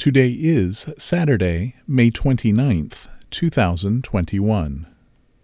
Today is Saturday, May 29th, 2021.